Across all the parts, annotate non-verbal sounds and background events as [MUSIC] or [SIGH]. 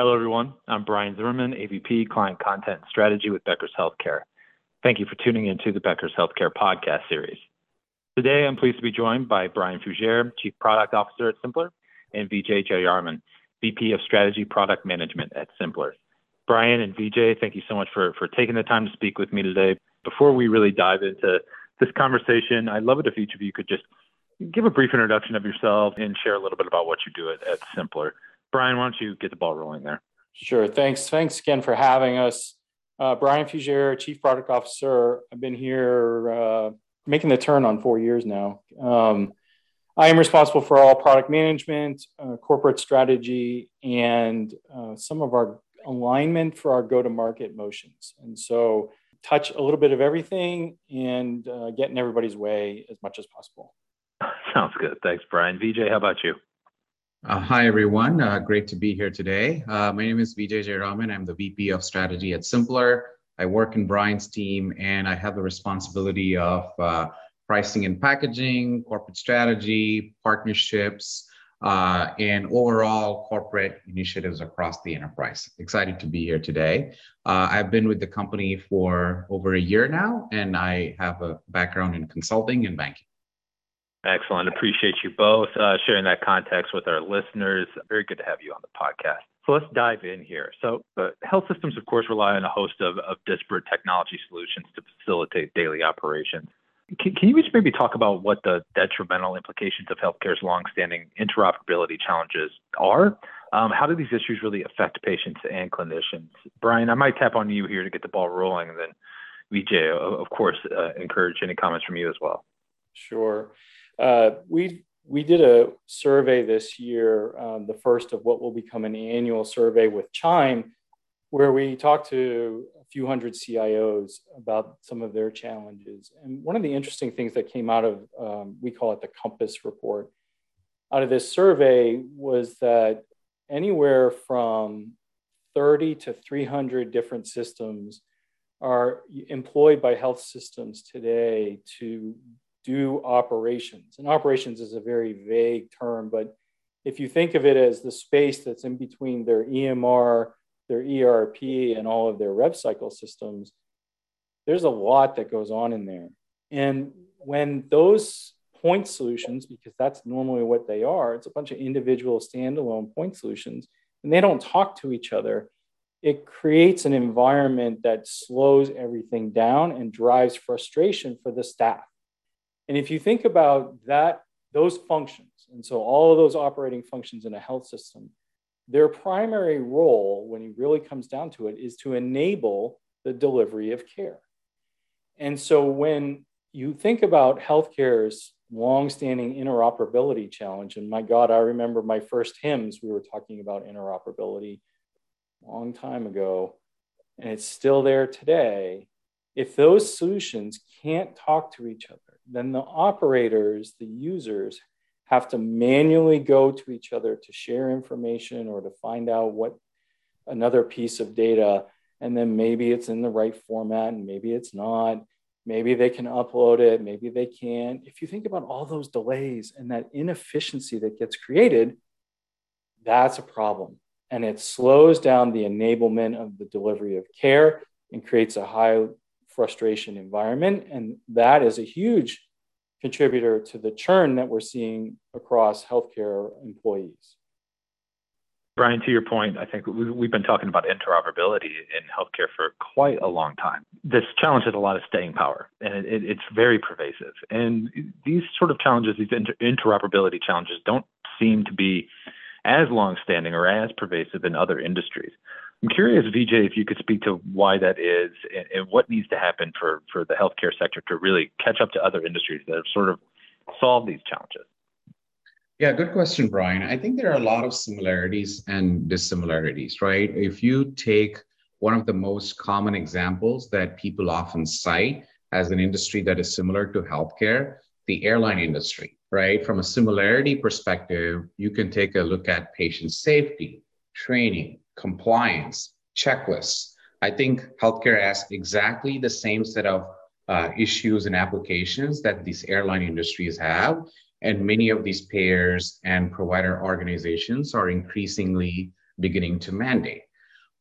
Hello, everyone. I'm Brian Zimmerman, AVP Client Content Strategy with Becker's Healthcare. Thank you for tuning into the Becker's Healthcare podcast series. Today, I'm pleased to be joined by Brian Fougere, Chief Product Officer at Symplr, and Vijay Jayaraman, VP of Strategy Product Management at Symplr. Brian and Vijay, thank you so much for, for taking the time to speak with me today. Before we really dive into this conversation, I'd love it if each of you could just give a brief introduction of yourself and share a little bit about what you do at, at Symplr. Brian, why don't you get the ball rolling there? Sure. Thanks. Thanks again for having us. Uh, Brian Fougere, Chief Product Officer. I've been here uh, making the turn on four years now. Um, I am responsible for all product management, uh, corporate strategy, and uh, some of our alignment for our go to market motions. And so, touch a little bit of everything and uh, get in everybody's way as much as possible. [LAUGHS] Sounds good. Thanks, Brian. VJ, how about you? Uh, hi, everyone. Uh, great to be here today. Uh, my name is Vijay Jayaraman. I'm the VP of Strategy at Symplr. I work in Brian's team, and I have the responsibility of uh, pricing and packaging, corporate strategy, partnerships, uh, and overall corporate initiatives across the enterprise. Excited to be here today. Uh, I've been with the company for over a year now, and I have a background in consulting and banking. Excellent. Appreciate you both uh, sharing that context with our listeners. Very good to have you on the podcast. So let's dive in here. So, uh, health systems, of course, rely on a host of, of disparate technology solutions to facilitate daily operations. Can, can, you just maybe talk about what the detrimental implications of healthcare's longstanding interoperability challenges are? Um, how do these issues really affect patients and clinicians? Brian, I might tap on you here to get the ball rolling, and then Vijay, of course, uh, encourage any comments from you as well. Sure. Uh, we we did a survey this year, um, the first of what will become an annual survey with Chime, where we talked to a few hundred CIOs about some of their challenges. And one of the interesting things that came out of, um, we call it the Compass report, out of this survey was that anywhere from 30 to 300 different systems are employed by health systems today to do operations. And operations is a very vague term, but if you think of it as the space that's in between their EMR, their ERP, and all of their rev cycle systems, there's a lot that goes on in there. And when those point solutions, because that's normally what they are, it's a bunch of individual standalone point solutions, and they don't talk to each other, it creates an environment that slows everything down and drives frustration for the staff. And if you think about that, those functions, and so all of those operating functions in a health system, their primary role, when it really comes down to it, is to enable the delivery of care. And so when you think about healthcare's longstanding interoperability challenge, and my God, I remember my first HIMSS, we were talking about interoperability a long time ago, and it's still there today. If those solutions can't talk to each other, then the operators, the users, have to manually go to each other to share information or to find out what another piece of data. And then maybe it's in the right format and maybe it's not. Maybe they can upload it, maybe they can't. If you think about all those delays and that inefficiency that gets created, that's a problem. And it slows down the enablement of the delivery of care and creates a high frustration environment. And that is a huge contributor to the churn that we're seeing across healthcare employees. Brian, to your point, I think we've been talking about interoperability in healthcare for quite a long time. This challenge has a lot of staying power, and it, it's very pervasive. And these sort of challenges, these inter- interoperability challenges, don't seem to be as long-standing or as pervasive in other industries. I'm curious, Vijay, if you could speak to why that is and, and, what needs to happen for, for the healthcare sector to really catch up to other industries that have sort of solved these challenges. Yeah, good question, Brian. I think there are a lot of similarities and dissimilarities, right? If you take one of the most common examples that people often cite as an industry that is similar to healthcare, the airline industry, right? From a similarity perspective, you can take a look at patient safety, training, compliance, checklists. I think healthcare has exactly the same set of uh, issues and applications that these airline industries have. And many of these payers and provider organizations are increasingly beginning to mandate.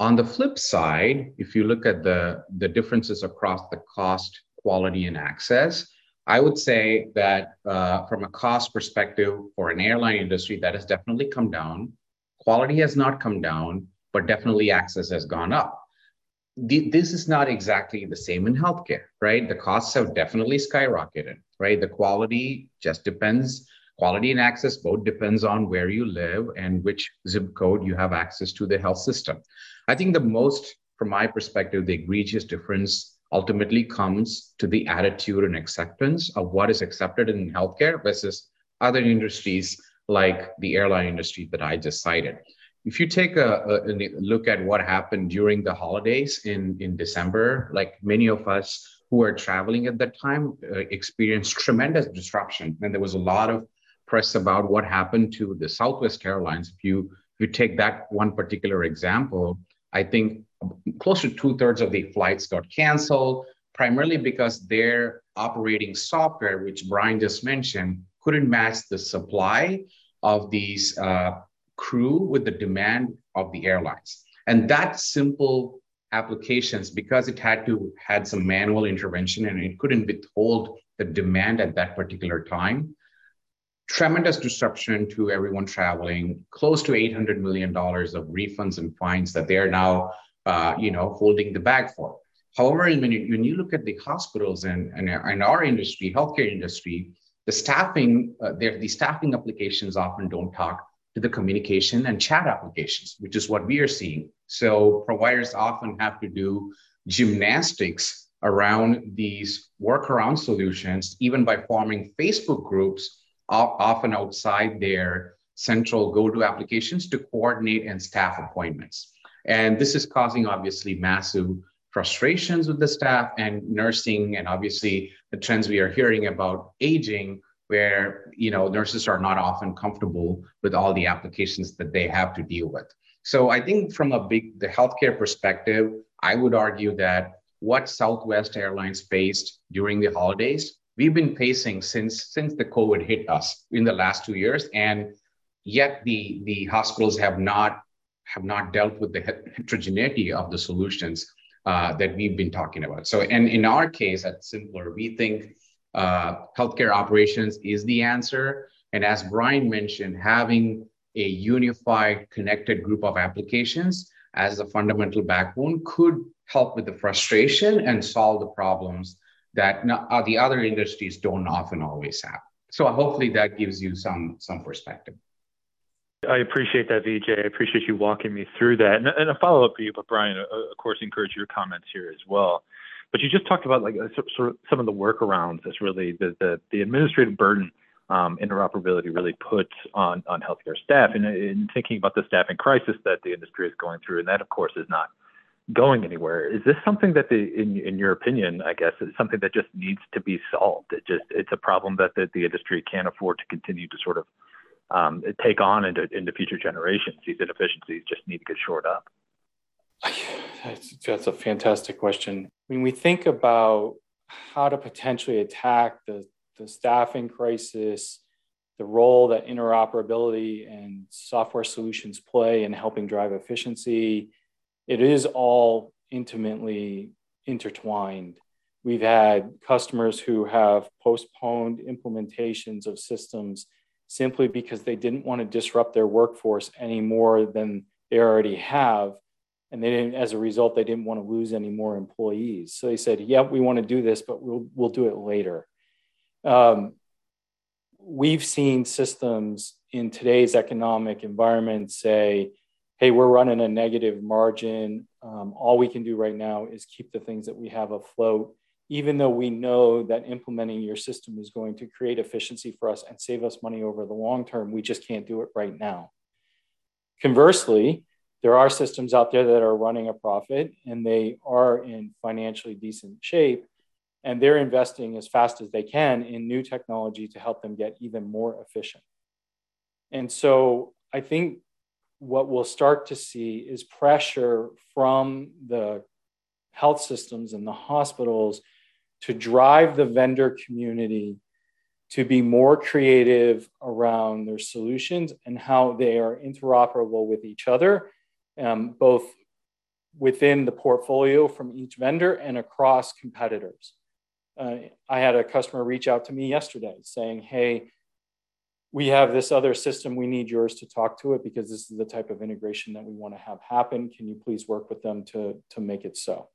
On the flip side, if you look at the, the differences across the cost, quality, and access, I would say that uh, from a cost perspective for an airline industry, that has definitely come down. Quality has not come down, but definitely access has gone up. The, this is not exactly the same in healthcare, right? The costs have definitely skyrocketed, right? The quality just depends. Quality and access both depends on where you live and which zip code you have access to the health system. I think the most, from my perspective, the egregious difference ultimately comes to the attitude and acceptance of what is accepted in healthcare versus other industries like the airline industry that I just cited. If you take a, a, look at what happened during the holidays in, in December, like many of us who were traveling at that time uh, experienced tremendous disruption. And there was a lot of press about what happened to the Southwest Airlines. If you, if you take that one particular example, I think close to two thirds of the flights got canceled, primarily because their operating software, which Brian just mentioned, couldn't match the supply of these uh, crew with the demand of the airlines. And that simple applications, because it had to had some manual intervention and it couldn't withhold the demand at that particular time, tremendous disruption to everyone traveling, close to $800 million of refunds and fines that they are now uh, you know, holding the bag for. However, when you, when you look at the hospitals and, and, and our industry, healthcare industry, the staffing, uh, the staffing applications often don't talk to the communication and chat applications, which is what we are seeing. So providers often have to do gymnastics around these workaround solutions, even by forming Facebook groups, often outside their central go-to applications to coordinate and staff appointments. And this is causing obviously massive frustrations with the staff and nursing, and obviously the trends we are hearing about aging, where you know nurses are not often comfortable with all the applications that they have to deal with. So I think from a big the healthcare perspective, I would argue that what Southwest Airlines faced during the holidays, we've been facing since since the COVID hit us in the last two years, and yet the the hospitals have not have not dealt with the heterogeneity of the solutions uh, that we've been talking about. So, and in our case at Symplr, we think uh, healthcare operations is the answer. And as Brian mentioned, having a unified, connected group of applications as a fundamental backbone could help with the frustration and solve the problems that not, uh, the other industries don't often always have. So hopefully that gives you some some perspective. I appreciate that, Vijay. I appreciate you walking me through that. And, and a follow up for you, but Brian, uh, of course, encourage your comments here as well. But you just talked about like uh, sort of some of the workarounds that's really the the, the administrative burden um, interoperability really puts on on healthcare staff. And in thinking about the staffing crisis that the industry is going through, and that of course is not going anywhere. Is this something that the, in in your opinion, I guess, is something that just needs to be solved? It just it's a problem that the, the industry can't afford to continue to sort of um, take on into, into future generations. These inefficiencies just need to get shored up. That's, a fantastic question. When we think about how to potentially attack the, the staffing crisis, the role that interoperability and software solutions play in helping drive efficiency, it is all intimately intertwined. We've had customers who have postponed implementations of systems simply because they didn't want to disrupt their workforce any more than they already have. And they didn't, as a result, they didn't want to lose any more employees. So they said, "Yep, yeah, we want to do this, but we'll we'll do it later." Um, we've seen systems in today's economic environment say, "Hey, we're running a negative margin. Um, all we can do right now is keep the things that we have afloat." even though we know that implementing your system is going to create efficiency for us and save us money over the long term, we just can't do it right now. Conversely, there are systems out there that are running a profit and they are in financially decent shape and they're investing as fast as they can in new technology to help them get even more efficient. And so I think what we'll start to see is pressure from the health systems and the hospitals to drive the vendor community to be more creative around their solutions and how they are interoperable with each other um, both within the portfolio from each vendor and across competitors. Uh, I had a customer reach out to me yesterday saying, Hey, we have this other system. We need yours to talk to it because this is the type of integration that we want to have happen. Can you please work with them to, to make it so?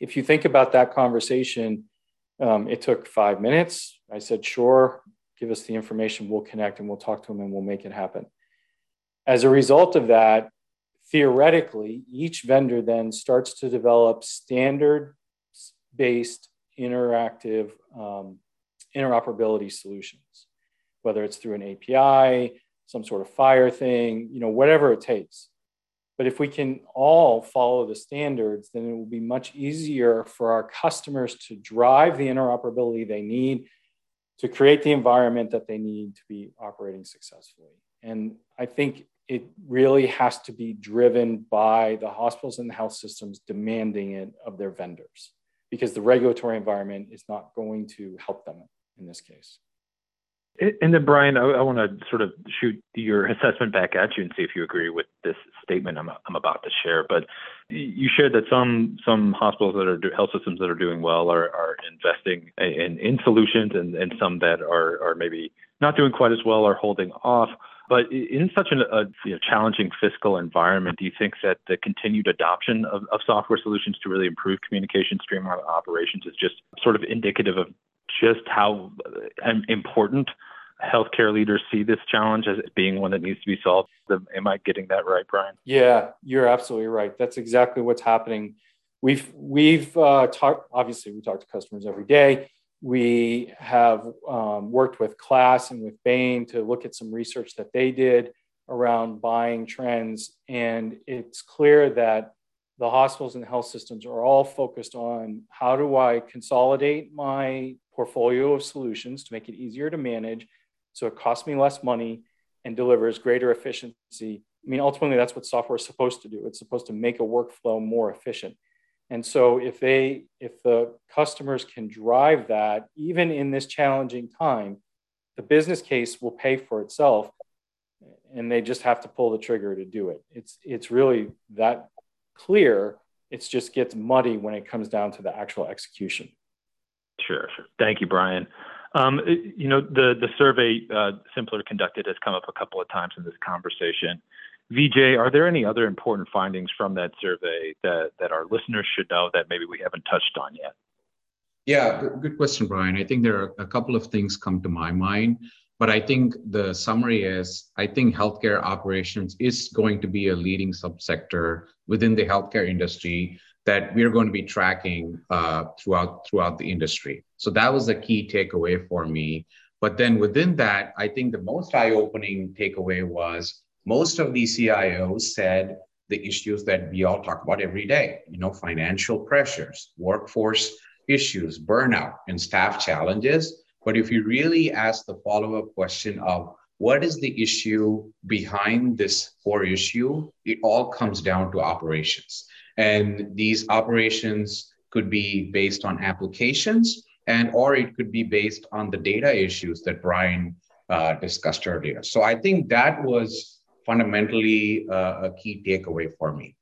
If you think about that conversation, um, it took five minutes. I said, Sure, give us the information. We'll connect and we'll talk to them and we'll make it happen. As a result of that, theoretically, each vendor then starts to develop standard based interactive um, interoperability solutions, whether it's through an API, some sort of FHIR thing, you know, whatever it takes. But if we can all follow the standards, then it will be much easier for our customers to drive the interoperability they need to create the environment that they need to be operating successfully. And I think it really has to be driven by the hospitals and the health systems demanding it of their vendors because the regulatory environment is not going to help them in this case. And then, Brian, I, I want to sort of shoot your assessment back at you and see if you agree with this statement I'm, I'm about to share. But you shared that some some hospitals that are health systems that are doing well are, are investing in, in solutions, and, and some that are are maybe not doing quite as well are holding off. But in such an, a you know, challenging fiscal environment, do you think that the continued adoption of, of software solutions to really improve communication, streamline operations, is just sort of indicative of just how uh, important healthcare leaders see this challenge as being one that needs to be solved. Am I getting that right, Brian? Yeah, you're absolutely right. That's exactly what's happening. We've we've uh, talked. Obviously, we talk to customers every day. We have um, worked with KLAS and with Bain to look at some research that they did around buying trends, and it's clear that the hospitals and health systems are all focused on how do I consolidate my portfolio of solutions to make it easier to manage so it costs me less money and delivers greater efficiency. I mean, ultimately, that's what software is supposed to do. It's supposed to make a workflow more efficient. And so if they if the customers can drive that even in this challenging time, the business case will pay for itself and they just have to pull the trigger to do it. It's it's really that clear. It just gets muddy when it comes down to the actual execution. Sure, sure. Thank you, Brian. Um, you know, the the survey uh, Symplr conducted has come up a couple of times in this conversation. Vijay, are there any other important findings from that survey that that our listeners should know that maybe we haven't touched on yet? Yeah, good question, Brian. I think there are a couple of things come to my mind, but I think the summary is I think healthcare operations is going to be a leading subsector within the healthcare industry that we're going to be tracking uh, throughout throughout the industry. So that was a key takeaway for me. But then within that, I think the most eye-opening takeaway was most of these CIOs said the issues that we all talk about every day, you know, financial pressures, workforce issues, burnout, and staff challenges. But if you really ask the follow-up question of what is the issue behind this core issue, it all comes down to operations. And these operations could be based on applications and or it could be based on the data issues that Brian uh, discussed earlier. So I think that was fundamentally uh, a key takeaway for me.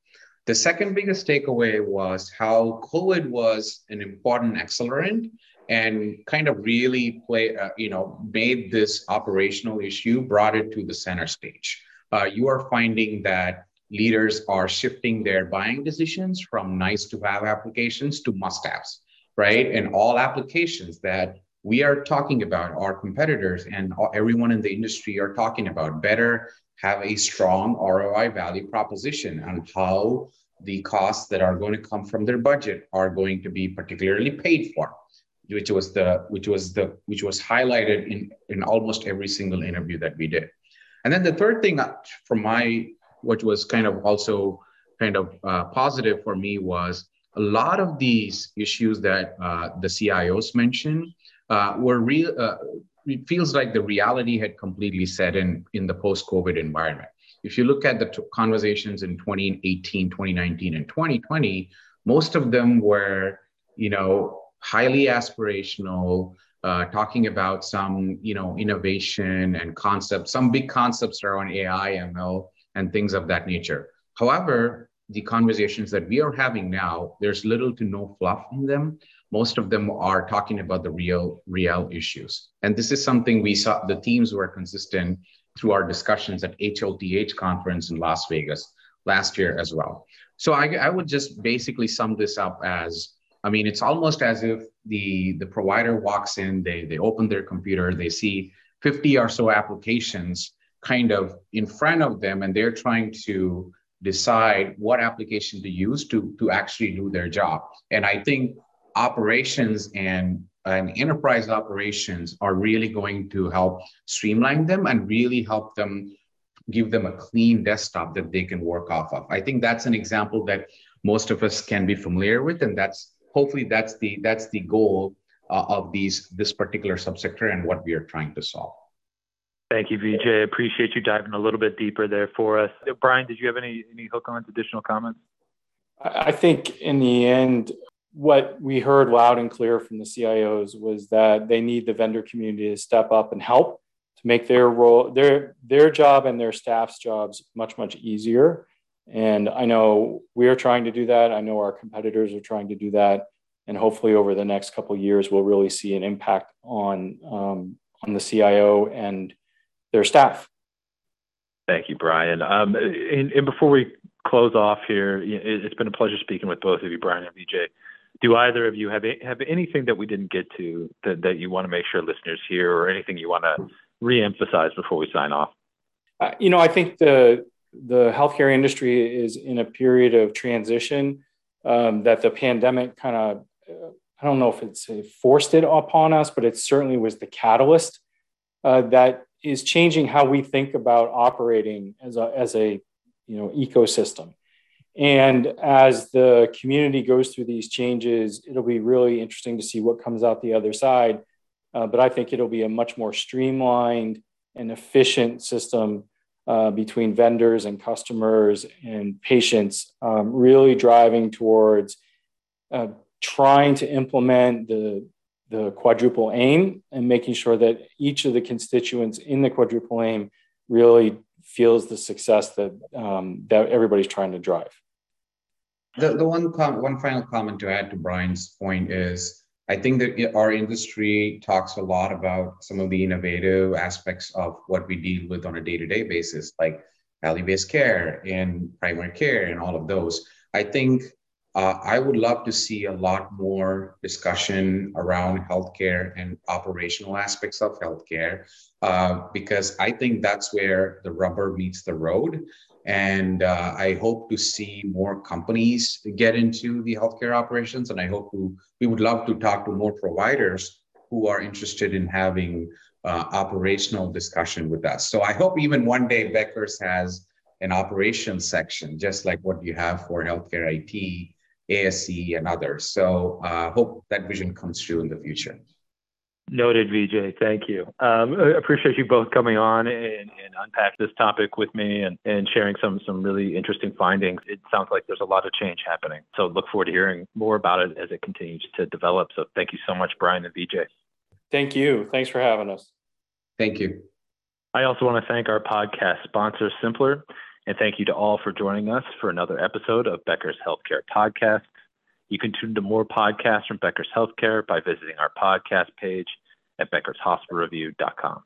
The second biggest takeaway was how COVID was an important accelerant and kind of really play, uh, you know, made this operational issue, brought it to the center stage. Uh, you are finding that leaders are shifting their buying decisions from nice to have applications to must haves, right? And all applications that we are talking about, our competitors and everyone in the industry are talking about, better have a strong ROI value proposition on how the costs that are going to come from their budget are going to be particularly paid for which was the which was the which was highlighted in in almost every single interview that we did. And then the third thing uh, from my which was kind of also kind of uh, positive for me was a lot of these issues that uh, the CIOs mentioned uh, were real. Uh, it feels like the reality had completely set in in the post-COVID environment. If you look at the t- conversations in 2018, 2019, and 2020, most of them were, you know, highly aspirational, uh, talking about some, you know, innovation and concepts, some big concepts around AI, ML, and things of that nature. However, the conversations that we are having now, there's little to no fluff in them. Most of them are talking about the real, real issues. And this is something we saw, the teams were consistent through our discussions at HLTH conference in Las Vegas last year as well. So I, I would just basically sum this up as, I mean, it's almost as if the, the provider walks in, they, they open their computer, they see 50 or so applications kind of in front of them, and they're trying to decide what application to use to, to actually do their job. And I think operations and, and enterprise operations are really going to help streamline them and really help them give them a clean desktop that they can work off of. I think that's an example that most of us can be familiar with, and that's hopefully that's the that's the goal uh, of these this particular subsector and what we are trying to solve. Thank you, Vijay. Appreciate you diving a little bit deeper there for us. Brian, did you have any any hook on additional comments? I think in the end, what we heard loud and clear from the CIOs was that they need the vendor community to step up and help to make their role their their job and their staff's jobs much much easier. And I know we are trying to do that. I know our competitors are trying to do that. And hopefully, over the next couple years, we'll really see an impact on um, on the CIO and their staff. Thank you, Brian. Um, and, and, before we close off here, it's been a pleasure speaking with both of you, Brian and Vijay. Do either of you have have anything that we didn't get to that, that you want to make sure listeners hear, or anything you want to reemphasize before we sign off? Uh, you know, I think the the healthcare industry is in a period of transition um, that the pandemic kind of uh, I don't know if it's forced it upon us, but it certainly was the catalyst uh, that is changing how we think about operating as a, as a you know ecosystem and as the community goes through these changes it'll be really interesting to see what comes out the other side uh, but i think it'll be a much more streamlined and efficient system uh, between vendors and customers and patients um, really driving towards uh, trying to implement the the quadruple aim and making sure that each of the constituents in the quadruple aim really feels the success that um, that everybody's trying to drive. The, the one com- one final comment to add to Brian's point is I think that our industry talks a lot about some of the innovative aspects of what we deal with on a day-to-day basis, like value-based care and primary care and all of those. I think uh, I would love to see a lot more discussion around healthcare and operational aspects of healthcare uh, because I think that's where the rubber meets the road. And uh, I hope to see more companies get into the healthcare operations. And I hope we, we would love to talk to more providers who are interested in having uh, operational discussion with us. So I hope even one day Becker's has an operations section, just like what you have for healthcare IT ASC, and others. So uh, hope that vision comes true in the future. Noted, VJ. Thank you. Um, I appreciate you both coming on and, and unpack this topic with me and, and sharing some some really interesting findings. It sounds like there's a lot of change happening. So look forward to hearing more about it as it continues to develop. So thank you so much, Brian and VJ. Thank you. Thanks for having us. Thank you. I also want to thank our podcast sponsor, Symplr. And thank you to all for joining us for another episode of Becker's Healthcare Podcast. You can tune to more podcasts from Becker's Healthcare by visiting our podcast page at beckershospitalreview.com.